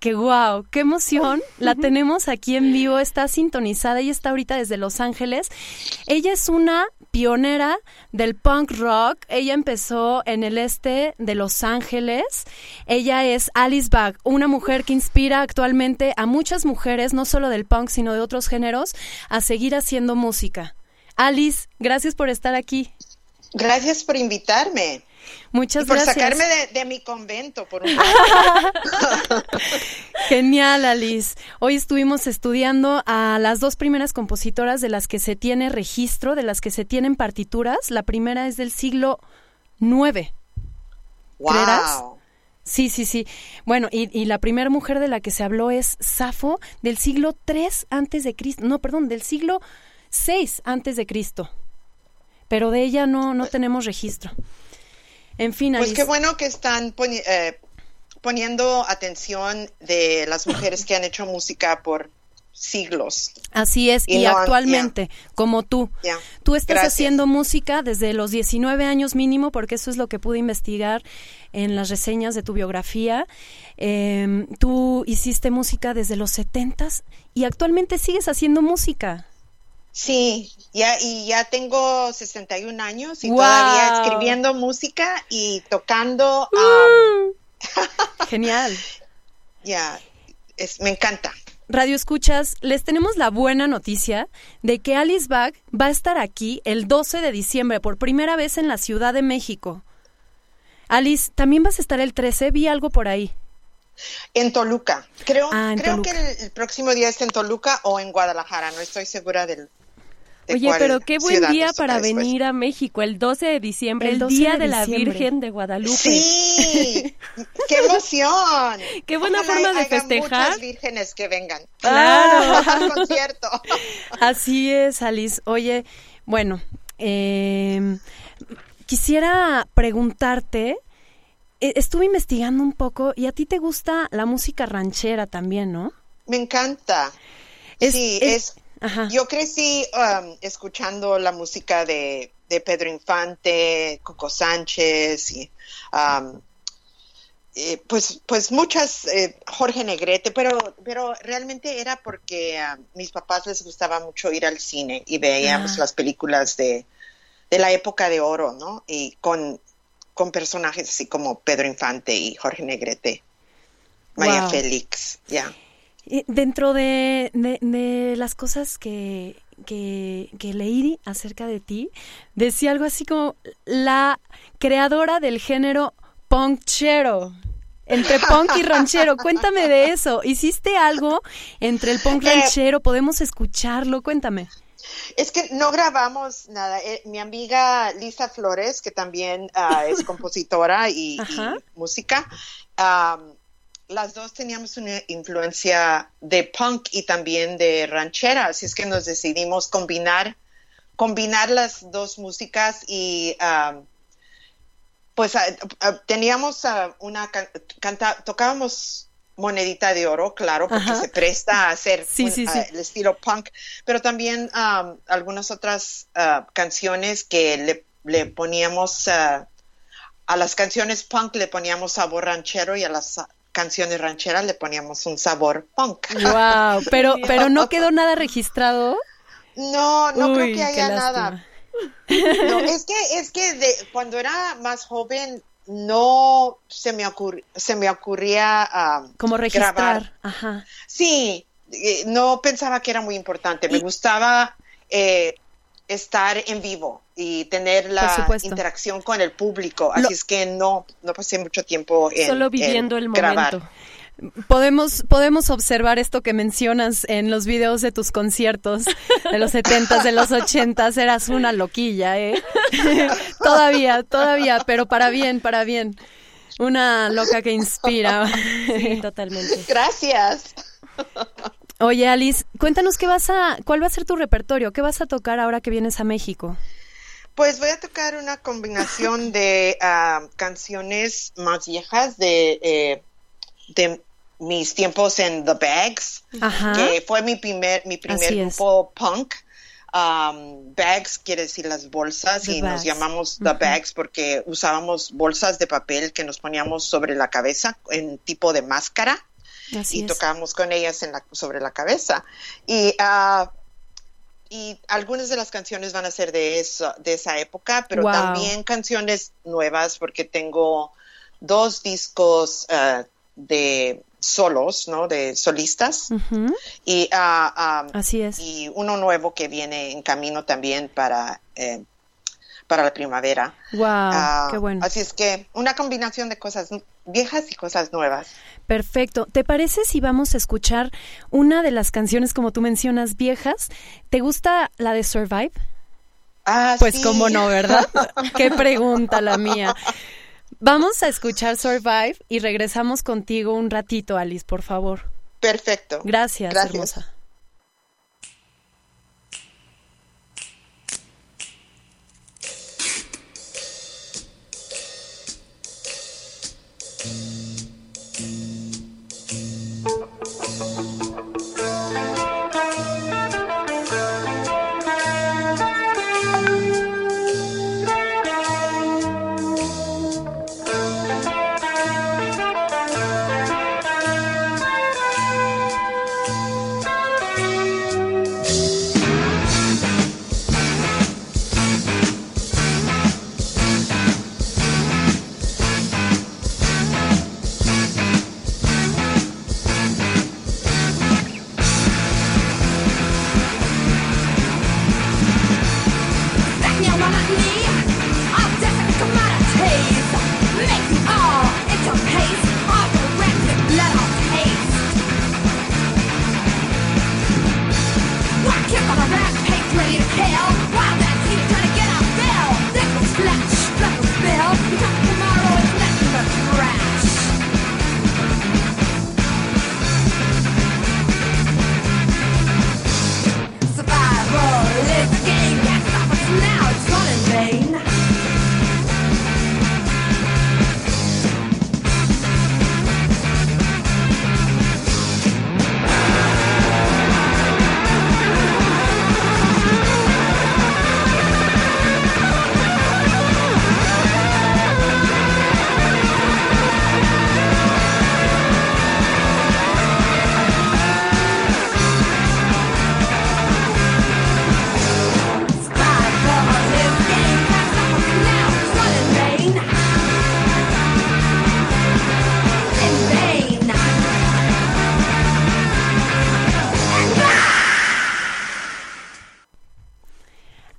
que wow, qué emoción. *laughs* La tenemos aquí en vivo, está sintonizada, ella está ahorita desde Los Ángeles. Ella es una pionera del punk rock. Ella empezó en el este de Los Ángeles. Ella es Alice Bag, una mujer que inspira actualmente a muchas mujeres, no solo del punk, sino de otros géneros, a seguir haciendo música. Alice, gracias por estar aquí. Gracias por invitarme. Muchas y por gracias. sacarme de, de, mi convento por un *laughs* Genial, Alice. Hoy estuvimos estudiando a las dos primeras compositoras de las que se tiene registro, de las que se tienen partituras. La primera es del siglo IX. Wow. ¿Creerás? Sí, sí, sí. Bueno, y, y la primera mujer de la que se habló es Safo, del siglo III antes de Cristo. No, perdón, del siglo VI antes de Cristo. Pero de ella no, no tenemos registro. En fin, Pues qué bueno que están poni eh, poniendo atención de las mujeres que han hecho música por siglos. Así es, y, Y no, actualmente, como tú. Tú estás Gracias. haciendo música desde los 19 años mínimo, porque eso es lo que pude investigar en las reseñas de tu biografía. Eh, tú hiciste música desde los 70 y actualmente sigues haciendo música. Sí, ya, y ya tengo 61 años y Wow. todavía escribiendo música y tocando. Uh. um, *laughs* *laughs* Genial. ya, es, me encanta. Radio Escuchas, les tenemos la buena noticia de que Alice Bag va a estar aquí el 12 de diciembre por primera vez en la Ciudad de México. Alice, también vas a estar el 13, vi algo por ahí. En Toluca. Creo, Ah, en creo Toluca. que el, el próximo día está en Toluca o en Guadalajara. No estoy segura del. Oye, cuál pero qué buen día para después. venir a México, el 12 de diciembre, El el, 12 Día de de, la. Virgen de Guadalupe. Sí, *laughs* qué emoción. Qué buena Ojalá forma de festejar. Muchas vírgenes que vengan. Claro. *laughs* concierto. *laughs* Así es, Alice. Oye, bueno, eh, quisiera preguntarte, eh, estuve investigando un poco y a ti te gusta la música ranchera también, ¿no? Me encanta. Es- sí, es- es. Ajá. Yo crecí um, escuchando la música de, de Pedro Infante, Coco Sánchez y um, eh, pues, pues muchas, eh, Jorge Negrete, pero, pero realmente era porque a mis papás les gustaba mucho ir al cine y veíamos Ah. las películas de, de la época de oro, ¿no? Y con, con personajes así como Pedro Infante y Jorge Negrete, Wow. Félix, ya. Eh, Dentro de, de- de las cosas que, que, que leí acerca de ti, decía algo así como la creadora del género punkchero. Entre punk y ranchero, *laughs* cuéntame de eso. ¿Hiciste algo entre el punk Eh, ranchero? ¿Podemos escucharlo? Cuéntame. Es que no grabamos nada. Eh, mi amiga Lisa Flores, que también ah, es *laughs* compositora y, música, am, las dos teníamos una influencia de punk y también de ranchera, así es que nos decidimos combinar, combinar las dos músicas y am, pues ah, ah, teníamos ah, una, canta, tocábamos monedita de oro, claro, porque se presta a hacer el estilo punk, pero también algunas otras canciones que le, le poníamos a las canciones punk le poníamos sabor ranchero y a las canciones rancheras le poníamos un sabor punk. Wow, *laughs* pero pero no quedó nada registrado. No, no creo que haya nada. No, es que, es que de, cuando era más joven no se me, se me ocurría uh, como registrar. Ajá. Sí, eh, no pensaba que era muy importante. Me gustaba eh, estar en vivo y tener la interacción con el público. Así es que no, no pasé mucho tiempo en Solo viviendo el momento podemos, podemos observar esto que mencionas en los videos de tus conciertos de los setentas, de los ochentas, eras una loquilla, ¿eh? *laughs* todavía, todavía, pero para bien, para bien. Una loca que inspira. Sí, totalmente. Gracias. Oye, Alice, cuéntanos qué vas a, cuál va a ser tu repertorio, qué vas a tocar ahora que vienes a México. Pues voy a tocar una combinación de ah, canciones más viejas de, eh, de mis tiempos en The Bags, que fue mi primer, mi primer grupo punk. Um, bags quiere decir las bolsas y nos llamamos The Bags porque usábamos bolsas de papel que nos poníamos sobre la cabeza en tipo de máscara y tocábamos con ellas en la, sobre la cabeza. Y, uh, y algunas de las canciones van a ser de, eso, de esa época, pero también canciones nuevas porque tengo dos discos uh, de solos, ¿no? De solistas. y, ah, Así es. Y uno nuevo que viene en camino también para, eh, para la primavera. Wow, qué bueno. Así es que una combinación de cosas viejas y cosas nuevas. Perfecto. ¿Te parece si vamos a escuchar una de las canciones, como tú mencionas, viejas? ¿Te gusta la de Survive? Ah, pues cómo no, ¿verdad? *laughs* Qué pregunta la mía. Vamos a escuchar Survive y regresamos contigo un ratito, Alice, por favor. Perfecto. Gracias, Gracias. hermosa.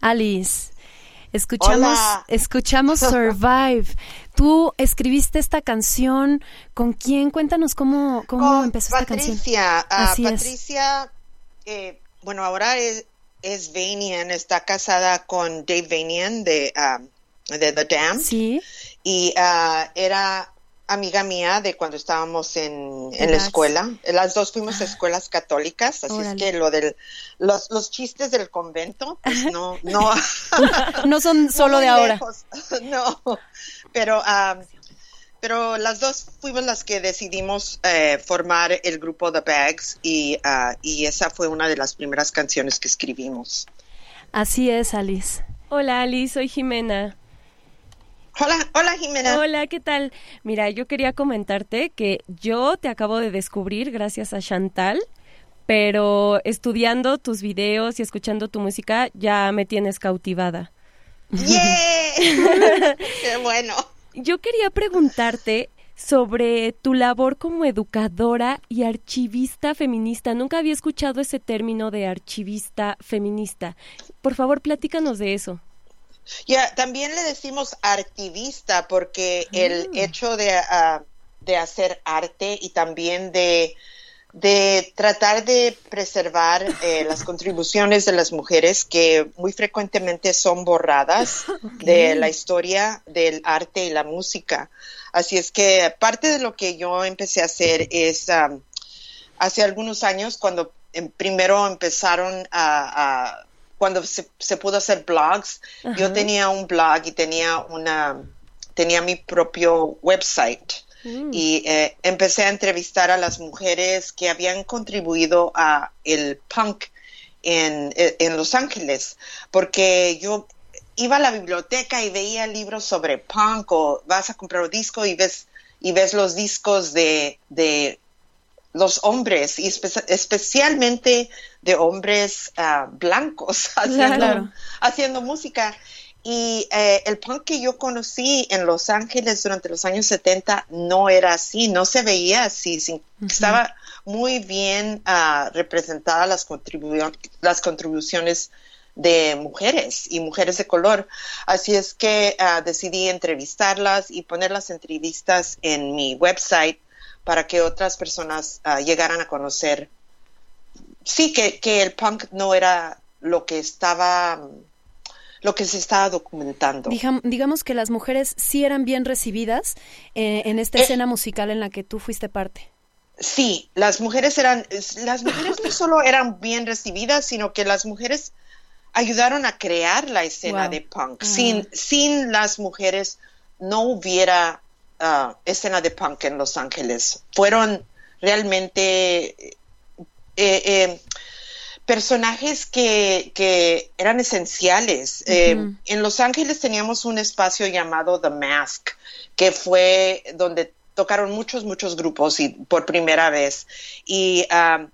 Alice. Escuchamos, escuchamos *laughs* Survive. Tú escribiste esta canción. ¿Con quién? Cuéntanos cómo, cómo empezó esta canción. Ah, Patricia, eh, bueno, ahora es, es Vanian, está casada con Dave Vanian de, um, de The Dam. Sí. Y uh, era amiga mía de cuando estábamos en, en la escuela. Las dos fuimos a escuelas católicas, así es que lo del los, los chistes del convento, pues no, no, *laughs* no son solo de ahora. *laughs* No, pero um, pero las dos fuimos las que decidimos eh, formar el grupo The Bags y, uh, y esa fue una de las primeras canciones que escribimos. Así es, Alice. Hola, Alice, soy Jimena. Hola, hola Jimena. Hola, ¿qué tal? Mira, yo quería comentarte que yo te acabo de descubrir gracias a Chantal, pero estudiando tus videos y escuchando tu música ya me tienes cautivada. ¡Yeah! *laughs* ¡Qué bueno! Yo quería preguntarte sobre tu labor como educadora y archivista feminista. Nunca había escuchado ese término de archivista feminista. Por favor, platícanos de eso. Ya, también le decimos artivista porque el ah. hecho de, ah, de, hacer arte y también de, de tratar de preservar eh, las contribuciones de las mujeres que muy frecuentemente son borradas *laughs* de la historia del arte y la música. Así es que parte de lo que yo empecé a hacer es ah, hace algunos años cuando em, primero empezaron a cuando se, se pudo hacer blogs, yo tenía un blog y tenía una, tenía mi propio website. Mm. Y eh, empecé a entrevistar a las mujeres que habían contribuido a el punk en, en Los Ángeles, porque yo iba a la biblioteca y veía libros sobre punk o vas a comprar un disco y ves y ves los discos de, de los hombres y especialmente de hombres ah, blancos *laughs* haciendo, música. Y eh, el punk que yo conocí en Los Ángeles durante los años 70 no era así, no se veía así, estaba muy bien uh, representada las, las contribuciones de mujeres y mujeres de color. Así es que ah, decidí entrevistarlas y poner las entrevistas en mi website para que otras personas uh, llegaran a conocer, sí, que, que, el punk no era lo que estaba, lo que se estaba documentando. digamos que las mujeres sí eran bien recibidas eh, en esta eh, escena musical en la que tú fuiste parte. Sí, las mujeres eran, las mujeres no solo eran bien recibidas, sino que las mujeres ayudaron a crear la escena de punk. Sin, sin las mujeres no hubiera uh, escena de punk en Los Ángeles. Fueron realmente eh, eh, personajes que, que, eran esenciales. Eh, en Los Ángeles teníamos un espacio llamado The Mask, que fue donde tocaron muchos, muchos grupos y por primera vez. Y um,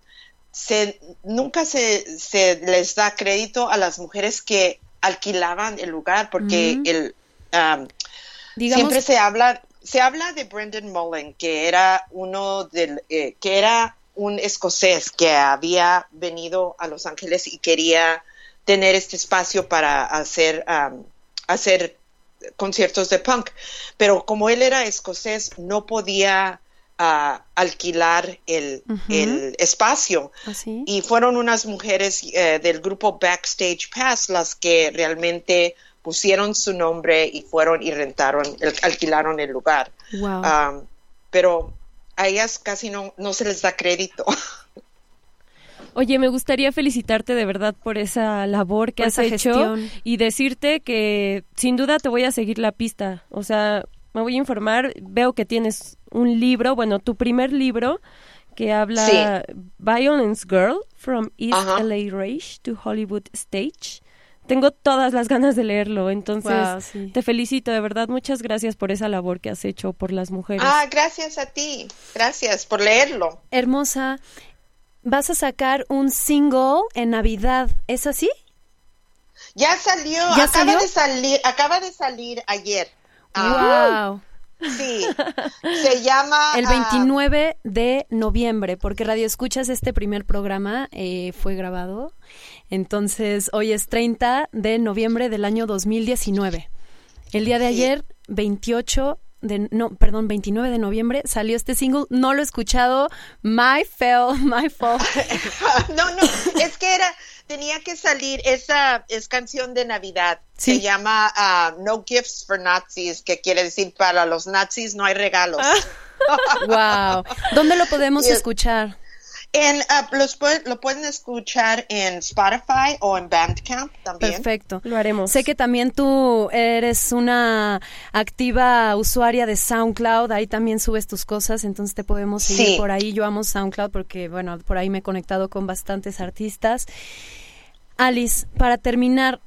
se, nunca se, se, les da crédito a las mujeres que alquilaban el lugar porque el... Um, siempre se habla se habla de Brendan Mullen, que era uno del, eh, que era un escocés que había venido a Los Ángeles y quería tener este espacio para hacer, hacer conciertos de punk. Pero como él era escocés, no podía ah, alquilar el, espacio. ¿Ah, y fueron unas mujeres eh, del grupo Backstage Pass las que realmente pusieron su nombre y fueron y rentaron, alquilaron el lugar. pero a ellas casi no, no se les da crédito. *laughs* Oye, me gustaría felicitarte de verdad por esa labor que has hecho y decirte que sin duda te voy a seguir la pista. O sea, me voy a informar. Veo que tienes un libro, bueno, tu primer libro que habla Violence Girl from East LA Rage to Hollywood Stage tengo todas las ganas de leerlo. Entonces, te felicito, de verdad. Muchas gracias por esa labor que has hecho por las mujeres. Ah, gracias a ti. Gracias por leerlo. Hermosa. Vas a sacar un single en Navidad, ¿es así? Ya salió, acaba de salir, acaba de salir ayer. wow. Sí, se llama... El 29 ah, de noviembre, porque Radio Escuchas, este primer programa eh, fue grabado. Entonces, hoy es 30 de noviembre del año 2019. El día de ayer, 28 de, no, perdón, 29 de noviembre salió este single. No lo he escuchado. My fail, *laughs* my fault. *laughs* no, no, es que era, tenía que salir, esa es canción de Navidad. Se llama ah, No Gifts for Nazis, que quiere decir para los nazis no hay regalos. wow. Ah. *laughs* ¿Dónde lo podemos escuchar? En, uh, los lo pueden escuchar en Spotify o en Bandcamp también. Perfecto. Lo haremos. Sé que también tú eres una activa usuaria de SoundCloud, ahí también subes tus cosas, entonces te podemos seguir por ahí. Yo amo SoundCloud porque, bueno, por ahí me he conectado con bastantes artistas. Alice, para terminar,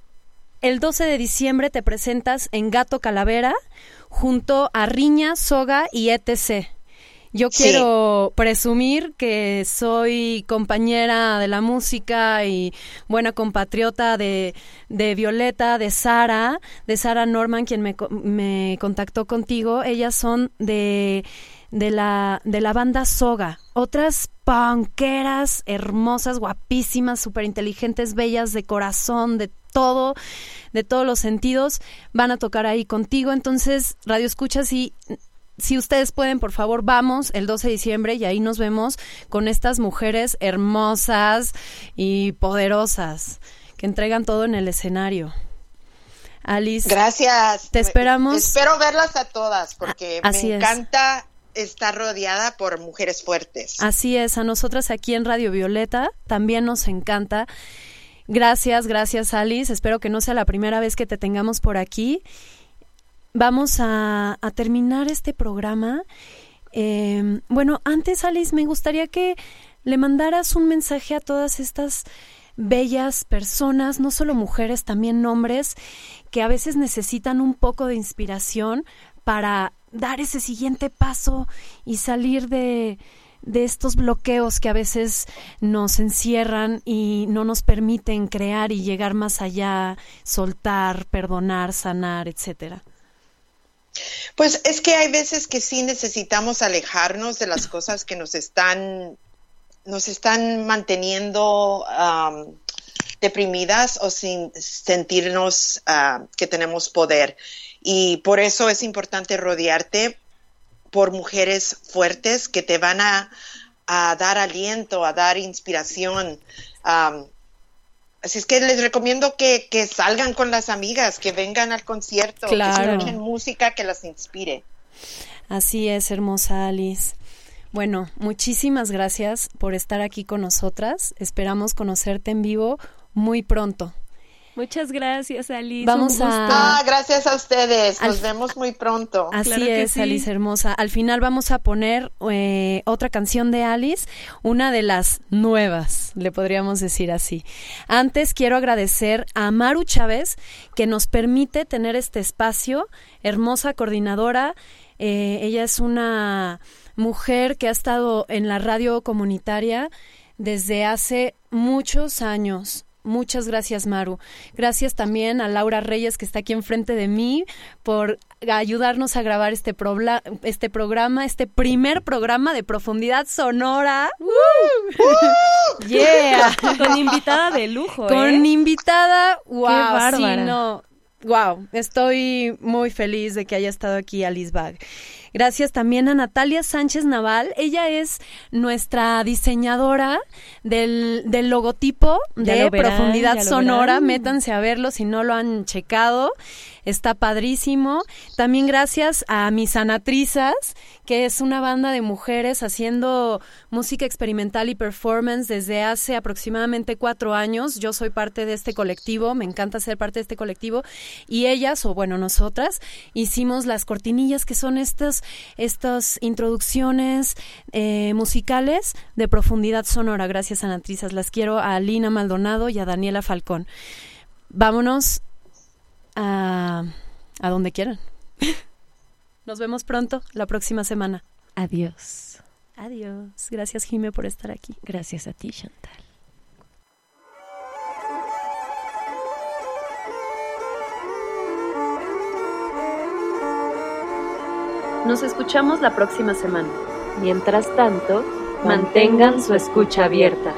el 12 de diciembre te presentas en Gato Calavera junto a Riña, Soga y ETC. Yo quiero presumir que soy compañera de la música y buena compatriota de, de Violeta, de Sara, de Sara Norman, quien me, me contactó contigo. Ellas son de, de, la, de la banda Soga. Otras panqueras hermosas, guapísimas, súper inteligentes, bellas, de corazón, de todo, de todos los sentidos, van a tocar ahí contigo. Entonces, Radio Escuchas y si ustedes pueden, por favor, vamos el 12 de diciembre y ahí nos vemos con estas mujeres hermosas y poderosas que entregan todo en el escenario. Alice. Gracias. Te esperamos. Espero verlas a todas porque me encanta estar rodeada por mujeres fuertes. Así es, a nosotras aquí en Radio Violeta también nos encanta. Gracias, gracias Alice. Espero que no sea la primera vez que te tengamos por aquí vamos a, terminar este programa. Em, bueno, antes, Alice, me gustaría que le mandaras un mensaje a todas estas bellas personas, no solo mujeres, también hombres, que a veces necesitan un poco de inspiración para dar ese siguiente paso y salir de, de estos bloqueos que a veces nos encierran y no nos permiten crear y llegar más allá, soltar, perdonar, sanar, etcétera. Pues es que hay veces que sí necesitamos alejarnos de las cosas que nos están, nos están manteniendo deprimidas o sin sentirnos ah, que tenemos poder. Y por eso es importante rodearte por mujeres fuertes que te van a, dar aliento, a dar inspiración. Así es que les recomiendo que, salgan con las amigas, que vengan al concierto, que escuchen música que las inspire. Así es, hermosa Alice. Bueno, muchísimas gracias por estar aquí con nosotras. Esperamos conocerte en vivo muy pronto. Muchas gracias, Alice. Vamos a. Ah, gracias a ustedes. Nos vemos muy pronto. Así es, Alice hermosa. Al final vamos a poner eh, otra canción de Alice, una de las nuevas, le podríamos decir así. Antes quiero agradecer a Maru Chávez que nos permite tener este espacio. Hermosa coordinadora. Eh, ella es una mujer que ha estado en la radio comunitaria desde hace muchos años Muchas gracias, Maru. Gracias también a Laura Reyes, que está aquí enfrente de mí, por ayudarnos a grabar este, este programa, este primer programa de profundidad sonora. yeah. *laughs* Con invitada de lujo. Con ¿eh? invitada, wow. Qué bárbara. no. Wow, estoy muy feliz de que haya estado aquí Alice Bag. Gracias también a Natalia Sánchez Naval. Ella es nuestra diseñadora del, del logotipo de Profundidad Sonora. Métanse a verlo si no lo han checado está padrísimo. También gracias a mis anatrizas, que es una banda de mujeres haciendo música experimental y performance desde hace aproximadamente cuatro años. Yo soy parte de este colectivo, me encanta ser parte de este colectivo. Y ellas, o bueno, nosotras, hicimos las cortinillas que son estas, estas introducciones eh, musicales de profundidad sonora. Gracias, Anatrizas. Las quiero a Lina Maldonado y a Daniela Falcón. Vámonos a, a donde quieran. *laughs* Nos vemos pronto, la próxima semana. Adiós. Adiós. Gracias, Jime, por estar aquí. Gracias a ti, Chantal. Nos escuchamos la próxima semana. Mientras tanto, mantengan su escucha abierta.